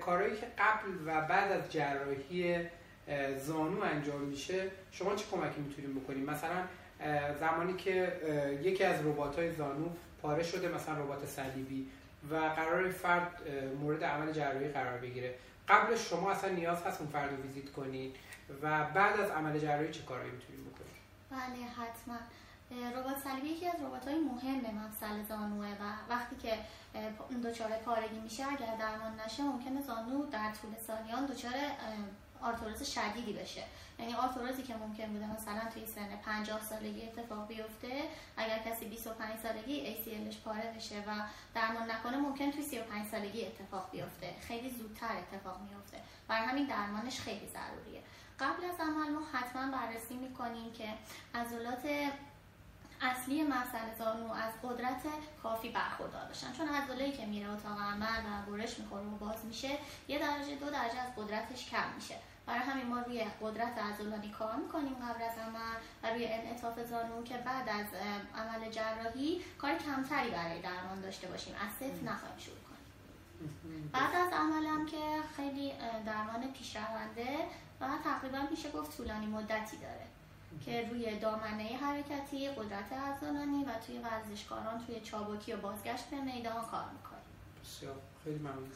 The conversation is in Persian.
کارهایی که قبل و بعد از جراحی زانو انجام میشه شما چه کمکی می‌تونید بکنید مثلا زمانی که یکی از ربات های زانو پاره شده مثلا ربات صلیبی و قرار فرد مورد عمل جراحی قرار بگیره. قبل شما اصلا نیاز هست اون فرد رو ویزیت کنید و بعد از عمل جراحی چه کارهایی می‌تونید بکنید بله حتما. ربات صلیبی یکی از ربات های مهم مفصل زانوه و وقتی که اون دچار پارگی میشه اگر درمان نشه ممکنه زانو در طول سالیان دچار آرتروز شدیدی بشه. یعنی آرتروزی که ممکن بوده مثلا توی سن 50 سالگی اتفاق بیفته اگر کسی 25 سالگی ACLش پاره بشه و درمان نکنه ممکن توی 35 سالگی اتفاق بیفته. خیلی زودتر اتفاق میفته. برای همین درمانش خیلی ضروریه. قبل از عمل ما حتما بررسی می‌کنیم که عضلات اصلی مسئله زانو از قدرت کافی برخوردار بشن. چون عضله‌ای که میره اتاق عمل و برش می‌خوره و باز میشه یه درجه دو درجه از قدرتش کم میشه. برای همین ما روی قدرت عضلانی کار می‌کنیم قبل از عمل و روی انعطاف زانو که بعد از عمل جراحی کار کمتری برای درمان داشته باشیم. از صفر نخواهیم شروع کنیم. بعد از عملم که خیلی درمان پیشرونده و تقریبا میشه گفت طولانی مدتی داره. که روی دامنه حرکتی قدرت عضلانی و توی ورزشکاران توی چابکی و بازگشت به میدان کار می‌کنیم. بسیار. خیلی ممنون.